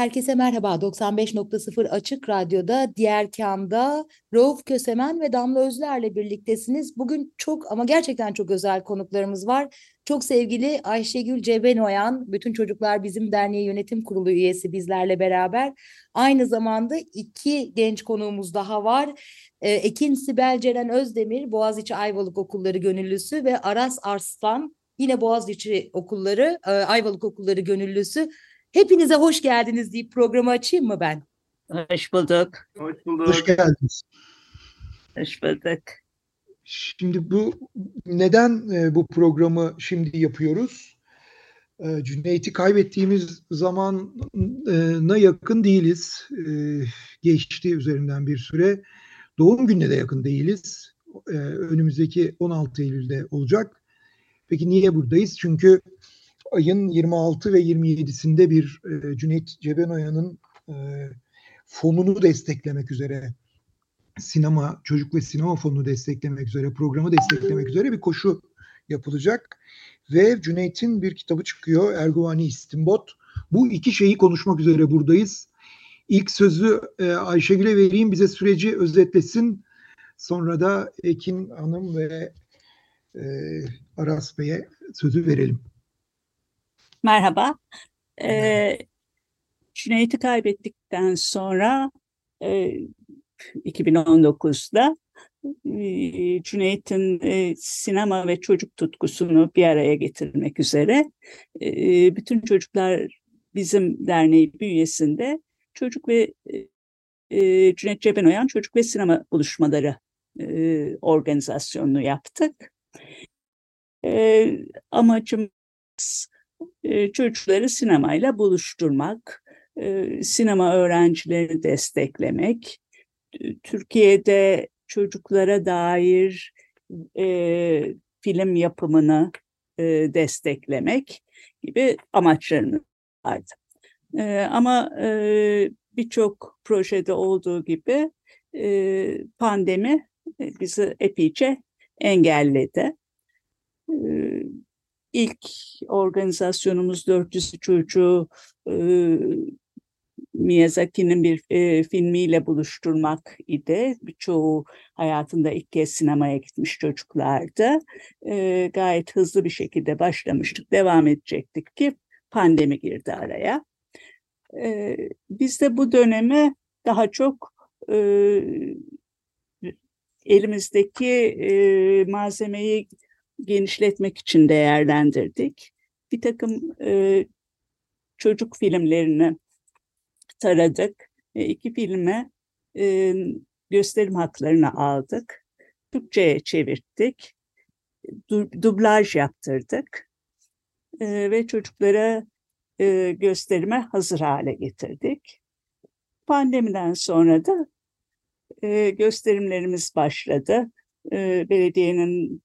Herkese merhaba. 95.0 Açık Radyo'da Diğer Kam'da Rauf Kösemen ve Damla Özler'le birliktesiniz. Bugün çok ama gerçekten çok özel konuklarımız var. Çok sevgili Ayşegül Cebenoyan, Bütün Çocuklar Bizim Derneği Yönetim Kurulu üyesi bizlerle beraber. Aynı zamanda iki genç konuğumuz daha var. Ee, Ekin Sibel Ceren Özdemir, Boğaziçi Ayvalık Okulları Gönüllüsü ve Aras Arslan, yine Boğaziçi Okulları, e, Ayvalık Okulları Gönüllüsü. Hepinize hoş geldiniz deyip programı açayım mı ben? Hoş bulduk. Hoş bulduk. Hoş geldiniz. Hoş bulduk. Şimdi bu neden e, bu programı şimdi yapıyoruz? E, Cüneyt'i kaybettiğimiz zamana yakın değiliz. E, geçti üzerinden bir süre. Doğum gününe de yakın değiliz. E, önümüzdeki 16 Eylül'de olacak. Peki niye buradayız? Çünkü ayın 26 ve 27'sinde bir e, Cüneyt Cebenoyan'ın e, fonunu desteklemek üzere sinema, çocuk ve sinema fonunu desteklemek üzere, programı desteklemek üzere bir koşu yapılacak. Ve Cüneyt'in bir kitabı çıkıyor, Erguvani İstimbot. Bu iki şeyi konuşmak üzere buradayız. İlk sözü e, Ayşegül'e vereyim, bize süreci özetlesin. Sonra da Ekin Hanım ve e, Aras Bey'e sözü verelim. Merhaba. Ee, Cüneyt'i kaybettikten sonra e, 2019'da e, Cüneyt'in e, sinema ve çocuk tutkusunu bir araya getirmek üzere e, bütün çocuklar bizim derneği bünyesinde çocuk ve e, Cüneyt Cebenoyan çocuk ve sinema buluşmaları e, organizasyonunu yaptık. E, amacımız e, çocukları sinemayla buluşturmak, e, sinema öğrencilerini desteklemek, Türkiye'de çocuklara dair e, film yapımını e, desteklemek gibi amaçlarımız vardı. Ama birçok projede olduğu gibi pandemi bizi epeyce engelledi. İlk organizasyonumuz 400 çocuğu e, Miyazaki'nin bir e, filmiyle buluşturmak idi. Birçoğu hayatında ilk kez sinemaya gitmiş çocuklardı. E, gayet hızlı bir şekilde başlamıştık, devam edecektik ki pandemi girdi araya. E, biz de bu dönemi daha çok e, elimizdeki e, malzemeyi genişletmek için değerlendirdik. Bir takım e, çocuk filmlerini taradık. E, iki filme e, gösterim haklarını aldık. Türkçe'ye çevirttik. Du, dublaj yaptırdık. E, ve çocuklara e, gösterime hazır hale getirdik. Pandemiden sonra da e, gösterimlerimiz başladı. E, belediyenin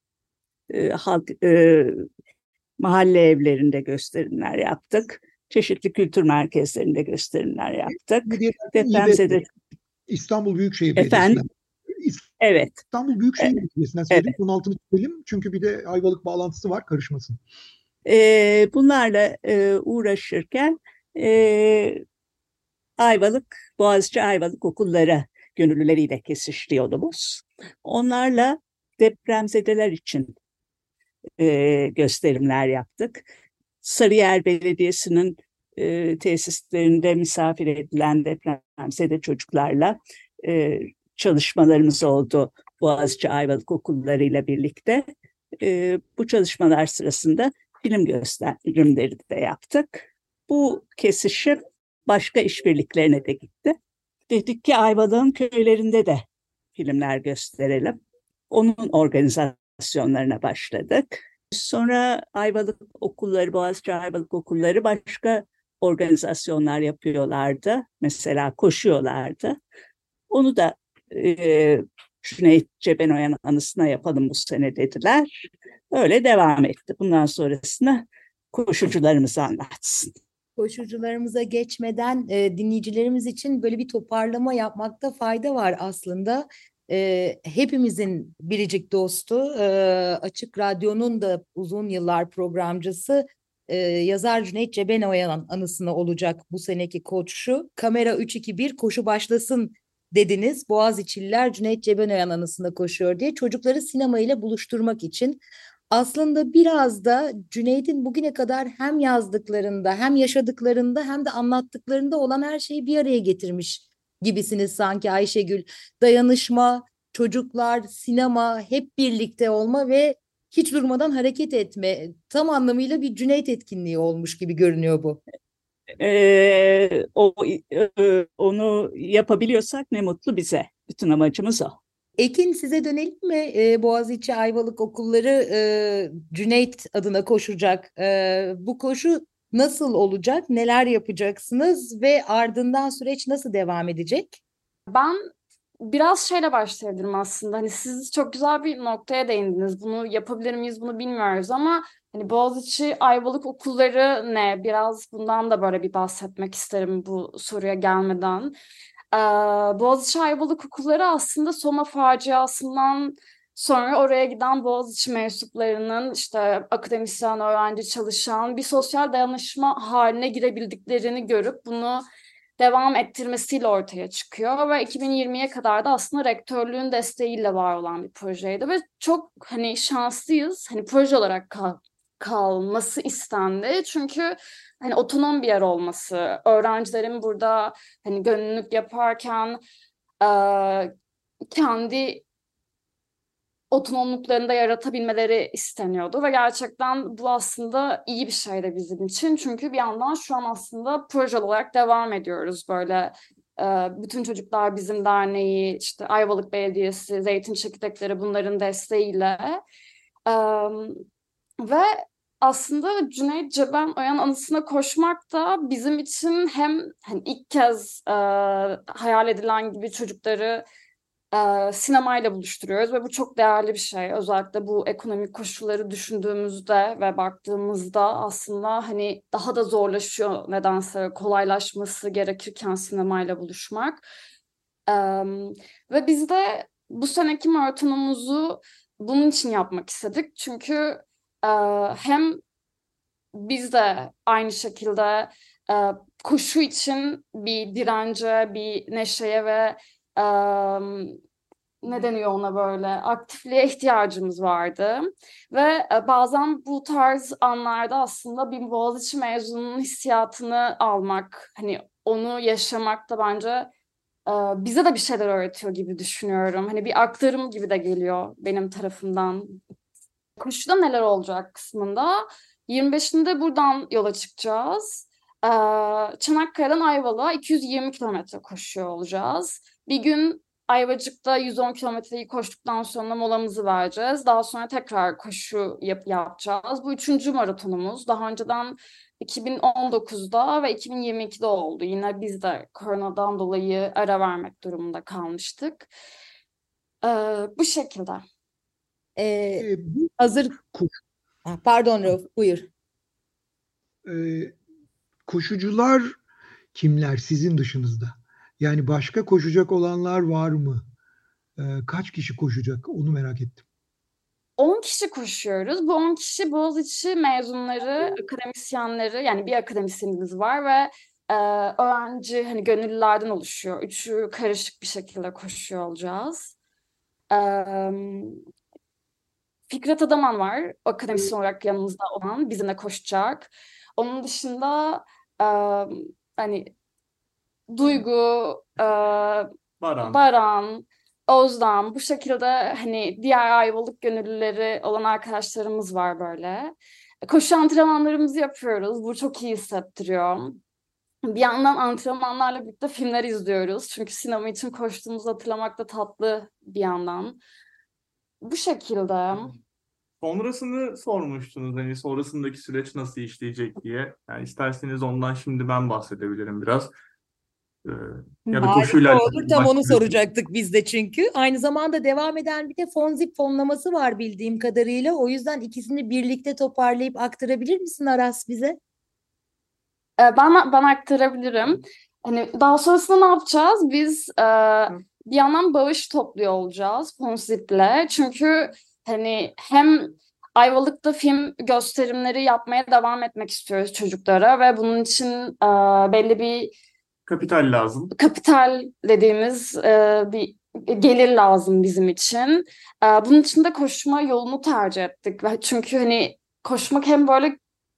e, halk e, mahalle evlerinde gösterimler yaptık. Çeşitli kültür merkezlerinde gösterimler yaptık. Depremzede İstanbul Büyükşehir Belediyesi'nden. Evet. İstanbul Büyükşehir Belediyesi'nden söyledim. Evet. Bunun altını çizelim. Çünkü bir de Ayvalık bağlantısı var. Karışmasın. Ee, bunlarla e, uğraşırken e, Ayvalık, Boğaziçi Ayvalık okulları gönüllüleriyle kesişti yolumuz. Onlarla depremzedeler için e, gösterimler yaptık. Sarıyer Belediyesi'nin e, tesislerinde misafir edilen depremzede çocuklarla e, çalışmalarımız oldu Boğaziçi Ayvalık okullarıyla birlikte. E, bu çalışmalar sırasında film gösterimleri de yaptık. Bu kesişim başka işbirliklerine de gitti. Dedik ki Ayvalık'ın köylerinde de filmler gösterelim. Onun organizasyonlarına başladık. sonra Ayvalık okulları, Boğaziçi Ayvalık okulları başka organizasyonlar yapıyorlardı. Mesela koşuyorlardı. Onu da e, Cüneyt Cebenoyan anısına yapalım bu sene dediler. Öyle devam etti. Bundan sonrasını koşucularımız anlatsın. Koşucularımıza geçmeden e, dinleyicilerimiz için böyle bir toparlama yapmakta fayda var aslında. E, hepimizin biricik dostu, e, Açık Radyo'nun da uzun yıllar programcısı e, yazar Cüneyt Cebenoyan anısına olacak bu seneki koşu. Kamera 321 koşu başlasın dediniz. Boğaziçi'liler Cüneyt Cebenoyan anısına koşuyor diye çocukları sinema ile buluşturmak için aslında biraz da Cüneyt'in bugüne kadar hem yazdıklarında hem yaşadıklarında hem de anlattıklarında olan her şeyi bir araya getirmiş gibisiniz sanki Ayşegül. Dayanışma, çocuklar, sinema, hep birlikte olma ve hiç durmadan hareket etme. Tam anlamıyla bir Cüneyt etkinliği olmuş gibi görünüyor bu. Ee, o, e, onu yapabiliyorsak ne mutlu bize. Bütün amacımız o. Ekin size dönelim mi? Ee, Boğaziçi Ayvalık okulları e, Cüneyt adına koşacak. E, bu koşu nasıl olacak? Neler yapacaksınız ve ardından süreç nasıl devam edecek? Ben biraz şeyle başlayabilirim aslında. Hani siz çok güzel bir noktaya değindiniz. Bunu yapabilir miyiz bunu bilmiyoruz ama hani Boğaziçi Ayvalık okulları ne? Biraz bundan da böyle bir bahsetmek isterim bu soruya gelmeden. Ee, Boğaziçi Ayvalık okulları aslında Soma faciasından sonra oraya giden Boğaziçi mensuplarının işte akademisyen, öğrenci, çalışan bir sosyal dayanışma haline girebildiklerini görüp bunu devam ettirmesiyle ortaya çıkıyor ve 2020'ye kadar da aslında rektörlüğün desteğiyle var olan bir projeydi ve çok hani şanslıyız hani proje olarak kal kalması istendi. Çünkü hani otonom bir yer olması öğrencilerin burada hani gönüllülük yaparken e, kendi otonomluklarını da yaratabilmeleri isteniyordu ve gerçekten bu aslında iyi bir şeydi bizim için. Çünkü bir yandan şu an aslında proje olarak devam ediyoruz böyle bütün çocuklar bizim derneği, işte Ayvalık Belediyesi, Zeytin Çekirdekleri bunların desteğiyle ve aslında Cüneyt Ceben Oyan anısına koşmak da bizim için hem hani ilk kez hayal edilen gibi çocukları e, sinemayla buluşturuyoruz ve bu çok değerli bir şey. Özellikle bu ekonomik koşulları düşündüğümüzde ve baktığımızda aslında hani daha da zorlaşıyor nedense kolaylaşması gerekirken sinemayla buluşmak. Ve biz de bu seneki maratonumuzu bunun için yapmak istedik. Çünkü e, hem biz de aynı şekilde e, koşu için bir dirence, bir neşeye ve ne deniyor ona böyle aktifliğe ihtiyacımız vardı ve bazen bu tarz anlarda aslında bir Boğaziçi mezununun hissiyatını almak hani onu yaşamak da bence bize de bir şeyler öğretiyor gibi düşünüyorum. Hani bir aktarım gibi de geliyor benim tarafımdan. Koşuda neler olacak kısmında 25'inde buradan yola çıkacağız. Çanakkale'den Ayvalık'a 220 kilometre koşuyor olacağız. Bir gün Ayvacık'ta 110 kilometreyi koştuktan sonra molamızı vereceğiz. Daha sonra tekrar koşu yap yapacağız. Bu üçüncü maratonumuz. Daha önceden 2019'da ve 2022'de oldu. Yine biz de koronadan dolayı ara vermek durumunda kalmıştık. Ee, bu şekilde. Ee, hazır Pardon Rauf, buyur. Ee, koşucular kimler sizin dışınızda? Yani başka koşacak olanlar var mı? Ee, kaç kişi koşacak? Onu merak ettim. 10 kişi koşuyoruz. Bu 10 kişi Boğaziçi mezunları, akademisyenleri yani bir akademisyenimiz var ve e, öğrenci hani gönüllülerden oluşuyor. Üçü karışık bir şekilde koşuyor olacağız. E, Fikret Adaman var. Akademisyen olarak yanımızda olan. Bizimle koşacak. Onun dışında e, hani Duygu, e, Baran. Baran, Ozdan bu şekilde hani diğer Ayvalık gönüllüleri olan arkadaşlarımız var böyle. Koşu antrenmanlarımızı yapıyoruz. Bu çok iyi hissettiriyor. Bir yandan antrenmanlarla birlikte filmler izliyoruz. Çünkü sinema için koştuğumuzu hatırlamak da tatlı bir yandan. Bu şekilde. Sonrasını sormuştunuz hani sonrasındaki süreç nasıl işleyecek diye. Yani isterseniz ondan şimdi ben bahsedebilirim biraz. Ee, ya da koşuyla olur. Tam onu soracaktık biz de çünkü. Aynı zamanda devam eden bir de fonzip fonlaması var bildiğim kadarıyla. O yüzden ikisini birlikte toparlayıp aktarabilir misin Aras bize? Ee, Ben ben aktarabilirim. Hani daha sonrasında ne yapacağız? Biz e, bir yandan bağış topluyor olacağız Fonsip'le. Çünkü hani hem Ayvalık'ta film gösterimleri yapmaya devam etmek istiyoruz çocuklara ve bunun için e, belli bir Kapital lazım. kapital dediğimiz e, bir gelir lazım bizim için. E, bunun için de koşma yolunu tercih ettik. Çünkü hani koşmak hem böyle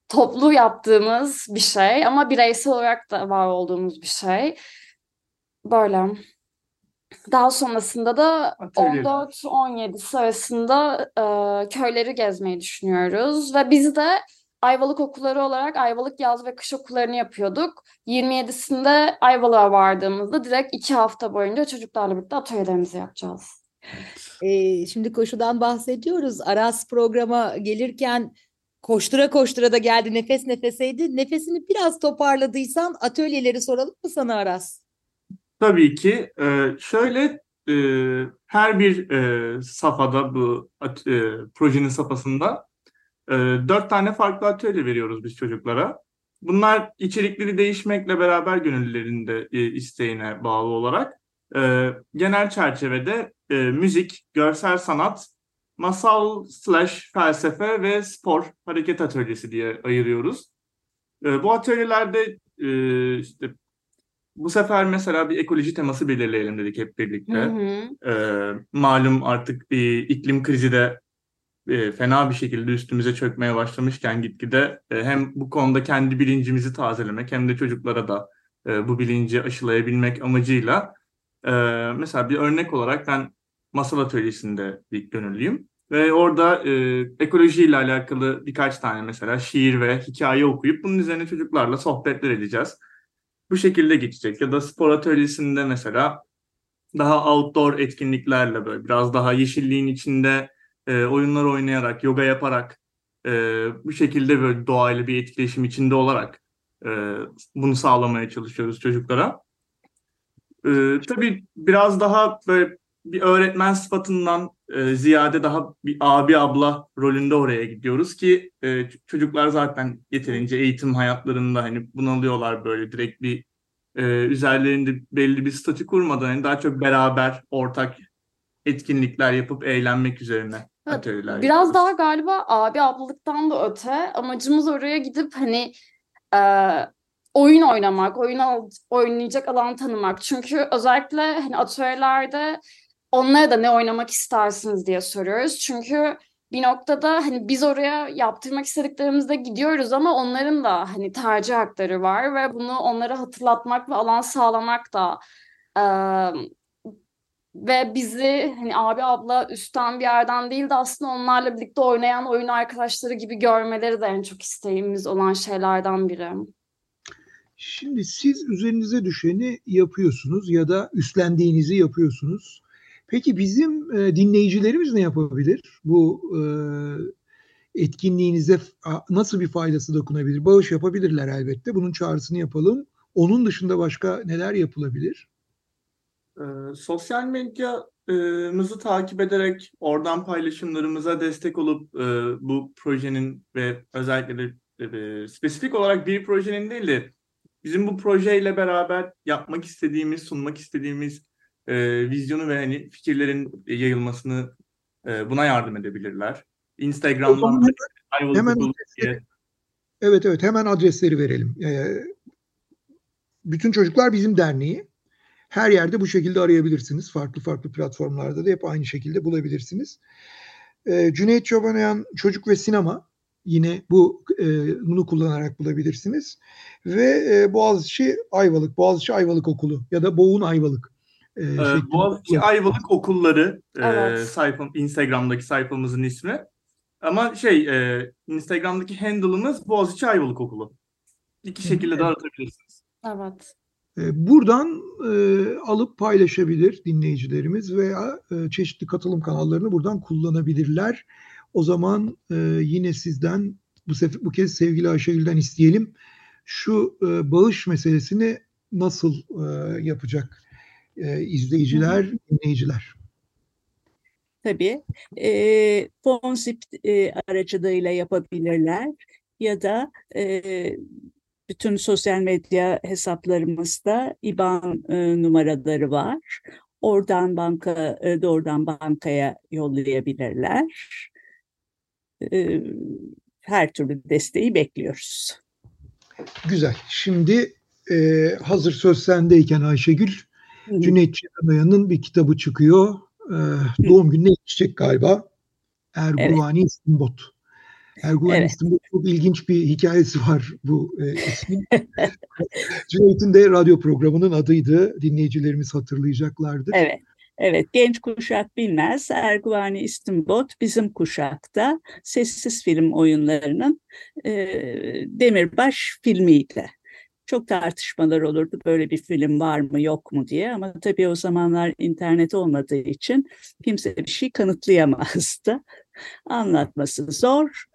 toplu yaptığımız bir şey ama bireysel olarak da var olduğumuz bir şey. Böyle. Daha sonrasında da Atölyeler. 14-17 arasında e, köyleri gezmeyi düşünüyoruz ve biz de Ayvalık okulları olarak Ayvalık yaz ve kış okullarını yapıyorduk. 27'sinde Ayvalık'a vardığımızda direkt iki hafta boyunca çocuklarla birlikte atölyelerimizi yapacağız. Ee, şimdi koşudan bahsediyoruz. Aras programa gelirken koştura koştura da geldi. Nefes nefeseydi. Nefesini biraz toparladıysan atölyeleri soralım mı sana Aras? Tabii ki. Ee, şöyle e, her bir e, safhada bu e, projenin safhasında e, dört tane farklı atölye veriyoruz biz çocuklara. Bunlar içerikleri değişmekle beraber gönüllülerin de e, isteğine bağlı olarak e, genel çerçevede e, müzik, görsel sanat, masal slash felsefe ve spor hareket atölyesi diye ayırıyoruz. E, bu atölyelerde e, işte bu sefer mesela bir ekoloji teması belirleyelim dedik hep birlikte. Hı hı. Ee, malum artık bir iklim krizi de e, fena bir şekilde üstümüze çökmeye başlamışken gitgide e, hem bu konuda kendi bilincimizi tazelemek hem de çocuklara da e, bu bilinci aşılayabilmek amacıyla e, mesela bir örnek olarak ben masal atölyesinde bir gönüllüyüm. Ve orada e, ekolojiyle alakalı birkaç tane mesela şiir ve hikaye okuyup bunun üzerine çocuklarla sohbetler edeceğiz bu şekilde geçecek. Ya da spor atölyesinde mesela daha outdoor etkinliklerle böyle biraz daha yeşilliğin içinde e, oyunlar oynayarak, yoga yaparak e, bu şekilde böyle doğayla bir etkileşim içinde olarak e, bunu sağlamaya çalışıyoruz çocuklara. E, tabii biraz daha böyle bir öğretmen sıfatından e, ziyade daha bir abi abla rolünde oraya gidiyoruz ki e, çocuklar zaten yeterince eğitim hayatlarında hani bunalıyorlar böyle direkt bir e, üzerlerinde belli bir statü kurmadan hani daha çok beraber ortak etkinlikler yapıp eğlenmek üzerine atölyeler Biraz yapıyoruz. daha galiba abi ablalıktan da öte amacımız oraya gidip hani e, oyun oynamak, oyun al- oynayacak alan tanımak. Çünkü özellikle hani atölyelerde onlara da ne oynamak istersiniz diye soruyoruz. Çünkü bir noktada hani biz oraya yaptırmak istediklerimizde gidiyoruz ama onların da hani tercih hakları var ve bunu onlara hatırlatmak ve alan sağlamak da e, ve bizi hani abi abla üstten bir yerden değil de aslında onlarla birlikte oynayan oyun arkadaşları gibi görmeleri de en çok isteğimiz olan şeylerden biri. Şimdi siz üzerinize düşeni yapıyorsunuz ya da üstlendiğinizi yapıyorsunuz. Peki bizim e, dinleyicilerimiz ne yapabilir? Bu e, etkinliğinize nasıl bir faydası dokunabilir? Bağış yapabilirler elbette. Bunun çağrısını yapalım. Onun dışında başka neler yapılabilir? Ee, sosyal medyamızı takip ederek oradan paylaşımlarımıza destek olup e, bu projenin ve özellikle de e, spesifik olarak bir projenin değil de bizim bu projeyle beraber yapmak istediğimiz, sunmak istediğimiz e, vizyonu ve hani fikirlerin yayılmasını e, buna yardım edebilirler. Instagram'dan hemen- hemen Evet evet hemen adresleri verelim. Ee, bütün çocuklar bizim derneği. Her yerde bu şekilde arayabilirsiniz. Farklı farklı platformlarda da hep aynı şekilde bulabilirsiniz. Ee, Cüneyt Çobanayan Çocuk ve Sinema yine bu e, bunu kullanarak bulabilirsiniz. Ve e, Boğaziçi Ayvalık, Boğaziçi Ayvalık Okulu ya da Boğun Ayvalık. e, Ee, şeklinde Boğaziçi Ayvalık Okulları e, Evet. sayfam, Instagram'daki sayfamızın ismi. Ama şey e, Instagram'daki handle'ımız Boğaziçi Ayvalık Okulu. İki şekilde de aratabilirsiniz. Evet. E, Buradan e, alıp paylaşabilir dinleyicilerimiz veya e, çeşitli katılım kanallarını buradan kullanabilirler. O zaman e, yine sizden bu sefer bu kez sevgili Ayşegül'den isteyelim. Şu e, bağış meselesini nasıl e, yapacak e, izleyiciler, dinleyiciler? Tabii. E, Fonzip e, aracılığıyla yapabilirler ya da e, bütün sosyal medya hesaplarımızda IBAN e, numaraları var. Oradan banka e, doğrudan bankaya yollayabilirler. E, her türlü desteği bekliyoruz. Güzel. Şimdi e, hazır söz sendeyken Ayşegül, Hı. Cüneyt Çiğdemeya'nın bir kitabı çıkıyor. E, doğum gününe yetişecek galiba. Erguvani evet. İstimbot. Erguvani evet. İstimbot çok ilginç bir hikayesi var bu e, ismin. Cüneyt'in de radyo programının adıydı. Dinleyicilerimiz hatırlayacaklardır. Evet. Evet, genç kuşak bilmez. Erguvani İstimbot bizim kuşakta sessiz film oyunlarının e, demirbaş filmiydi. Çok tartışmalar olurdu böyle bir film var mı yok mu diye ama tabii o zamanlar internet olmadığı için kimse bir şey kanıtlayamazdı. Anlatması zor,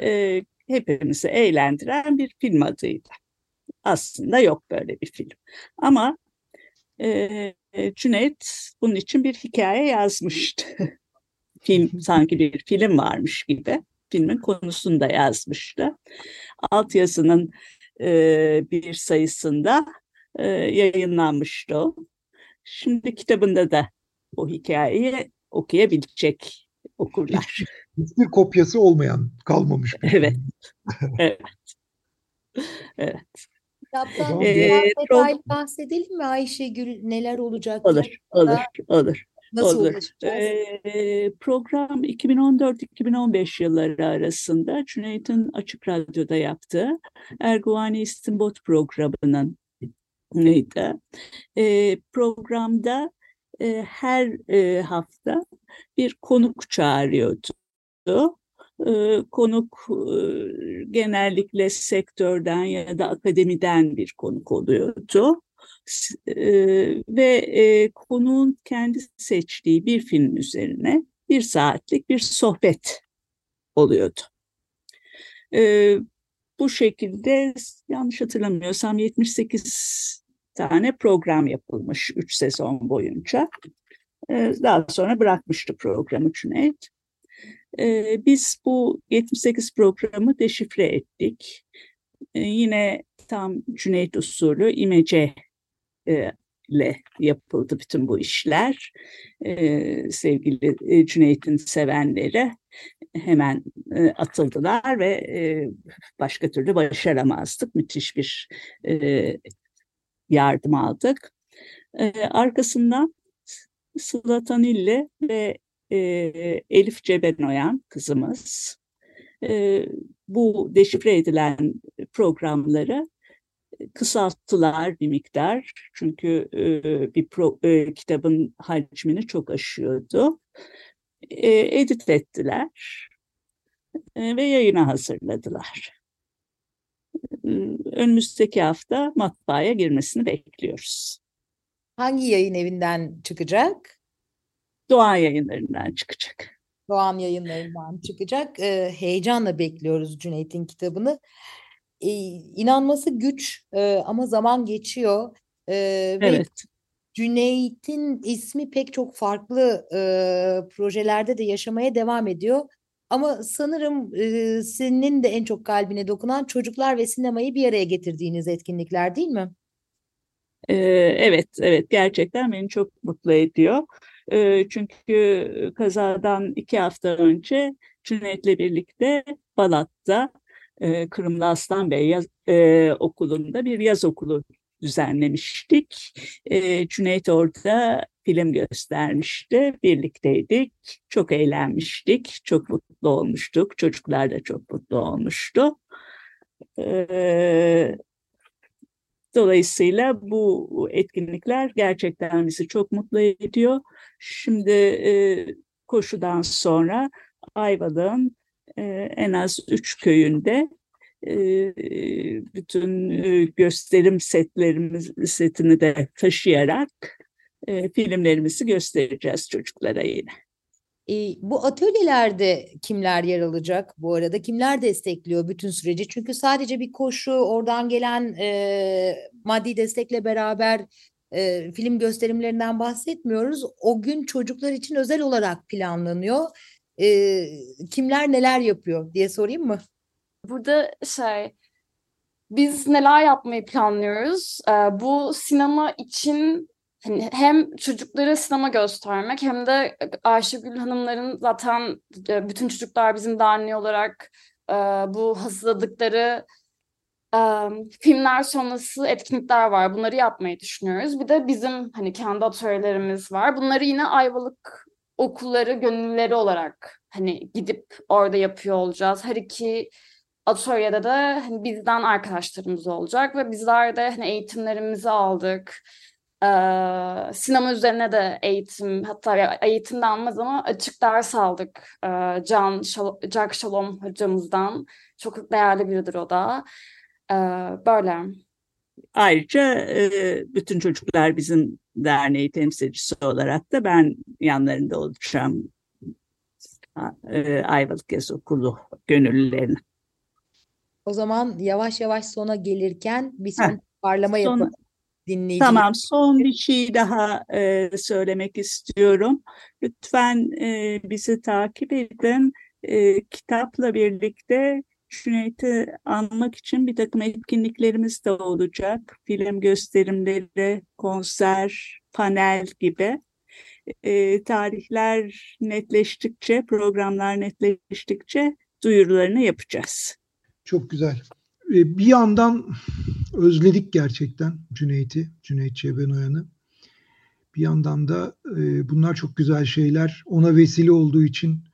e, hepimizi eğlendiren bir film adıydı. Aslında yok böyle bir film. Ama e, Cüneyt bunun için bir hikaye yazmıştı. film sanki bir film varmış gibi filmin konusunu da yazmıştı. Altyazının e, bir sayısında e, yayınlanmıştı o. Şimdi kitabında da o hikayeyi okuyabilecek okurlar. Hiçbir kopyası olmayan kalmamış. Evet. evet. Evet. Kitaptan ee, biraz detaylı bahsedelim mi Ayşegül? Neler olacak? Olur, olur, olur. Nasıl olur. Ee, program 2014-2015 yılları arasında Cüneyt'in Açık Radyo'da yaptığı Erguvani İstinbot programının neydi? Ee, programda e, her e, hafta bir konuk çağırıyordu konuk genellikle sektörden ya da akademiden bir konuk oluyordu. Ve konuğun kendi seçtiği bir film üzerine bir saatlik bir sohbet oluyordu. Bu şekilde yanlış hatırlamıyorsam 78 tane program yapılmış 3 sezon boyunca. Daha sonra bırakmıştı programı Cüneyt. E, biz bu 78 programı deşifre ettik. E, yine tam Cüneyt usulü imece e, ile yapıldı bütün bu işler. E, sevgili Cüneyt'in sevenleri hemen e, atıldılar ve e, başka türlü başaramazdık. Müthiş bir e, yardım aldık. E, arkasından Sıla Tanilli ve Elif Cebenoyan kızımız bu deşifre edilen programları kısalttılar bir miktar. Çünkü bir pro, kitabın hacmini çok aşıyordu. E, edit ettiler ve yayına hazırladılar. Önümüzdeki hafta matbaaya girmesini bekliyoruz. Hangi yayın evinden çıkacak? Doğan yayınlarından çıkacak. Doğan yayınlarından çıkacak. E, heyecanla bekliyoruz Cüneyt'in kitabını. E, inanması güç e, ama zaman geçiyor. E, evet. Ve Cüneyt'in ismi pek çok farklı e, projelerde de yaşamaya devam ediyor. Ama sanırım e, senin de en çok kalbine dokunan çocuklar ve sinemayı bir araya getirdiğiniz etkinlikler değil mi? Evet, evet gerçekten beni çok mutlu ediyor çünkü kazadan iki hafta önce Cüneyt'le birlikte Balat'ta e, Kırımlı Aslan Bey yaz, e, okulunda bir yaz okulu düzenlemiştik. E, Cüneyt orada film göstermişti. Birlikteydik. Çok eğlenmiştik. Çok mutlu olmuştuk. Çocuklar da çok mutlu olmuştu. E, dolayısıyla bu etkinlikler gerçekten bizi çok mutlu ediyor. Şimdi e, koşudan sonra Ayvalık'ın e, en az üç köyünde e, bütün e, gösterim setlerimiz setini de taşıyarak e, filmlerimizi göstereceğiz çocuklara yine. E, bu atölyelerde kimler yer alacak bu arada? Kimler destekliyor bütün süreci? Çünkü sadece bir koşu, oradan gelen e, maddi destekle beraber e, film gösterimlerinden bahsetmiyoruz. O gün çocuklar için özel olarak planlanıyor. E, kimler neler yapıyor diye sorayım mı? Burada şey biz neler yapmayı planlıyoruz? Ee, bu sinema için hani hem çocuklara sinema göstermek hem de Ayşegül Hanımların zaten e, bütün çocuklar bizim derneği olarak e, bu hazırladıkları e, filmler sonrası etkinlikler var. Bunları yapmayı düşünüyoruz. Bir de bizim hani kendi atölyelerimiz var. Bunları yine Ayvalık okulları gönüllüleri olarak hani gidip orada yapıyor olacağız. Her iki atölyede de hani bizden arkadaşlarımız olacak ve bizler de hani eğitimlerimizi aldık. Sinema üzerine de eğitim hatta eğitim de almaz ama açık ders aldık Can Şal Jack Shalom hocamızdan. Çok değerli biridir o da. Böyle. Ayrıca bütün çocuklar bizim derneği temsilcisi olarak da ben yanlarında olacağım. Ayvalık Yaz Okulu gönüllülerine. O zaman yavaş yavaş sona gelirken bir son parlama yapalım dinleyiciler. Tamam, son bir şey daha e, söylemek istiyorum. Lütfen e, bizi takip edin. E, kitapla birlikte Cüneyt'i anmak için bir takım etkinliklerimiz de olacak. Film gösterimleri, konser, panel gibi. E, tarihler netleştikçe, programlar netleştikçe duyurularını yapacağız. Çok güzel. E, Bir yandan özledik gerçekten Cüneyt'i, Cüneyt Çebenoyan'ı. Bir yandan da e, bunlar çok güzel şeyler. Ona vesile olduğu için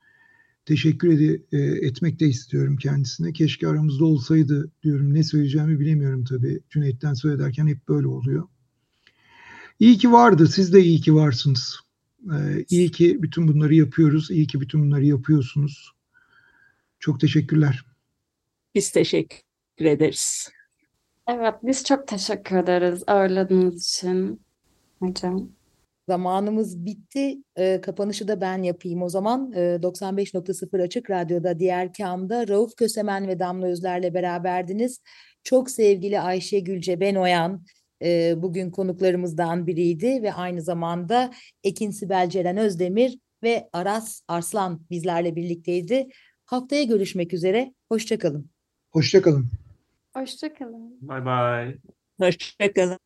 teşekkür ede- e, etmek de istiyorum kendisine. Keşke aramızda olsaydı diyorum. Ne söyleyeceğimi bilemiyorum tabii. Cüneyt'ten söylederken hep böyle oluyor. İyi ki vardı. Siz de iyi ki varsınız. E, iyi ki bütün bunları yapıyoruz. İyi ki bütün bunları yapıyorsunuz. Çok teşekkürler. Biz teşekkür ederiz. Evet, biz çok teşekkür ederiz ağırladığınız için hocam. Zamanımız bitti. Ee, kapanışı da ben yapayım o zaman. Ee, 95.0 Açık Radyo'da diğer kamda Rauf Kösemen ve Damla Özler'le beraberdiniz. Çok sevgili Ayşe Gülce Benoyan e, bugün konuklarımızdan biriydi ve aynı zamanda Ekin Sibel Ceren Özdemir ve Aras Arslan bizlerle birlikteydi. Haftaya görüşmek üzere. Hoşçakalın. Hoşçakalın. Hoşçakalın. Bay bay. Hoşçakalın.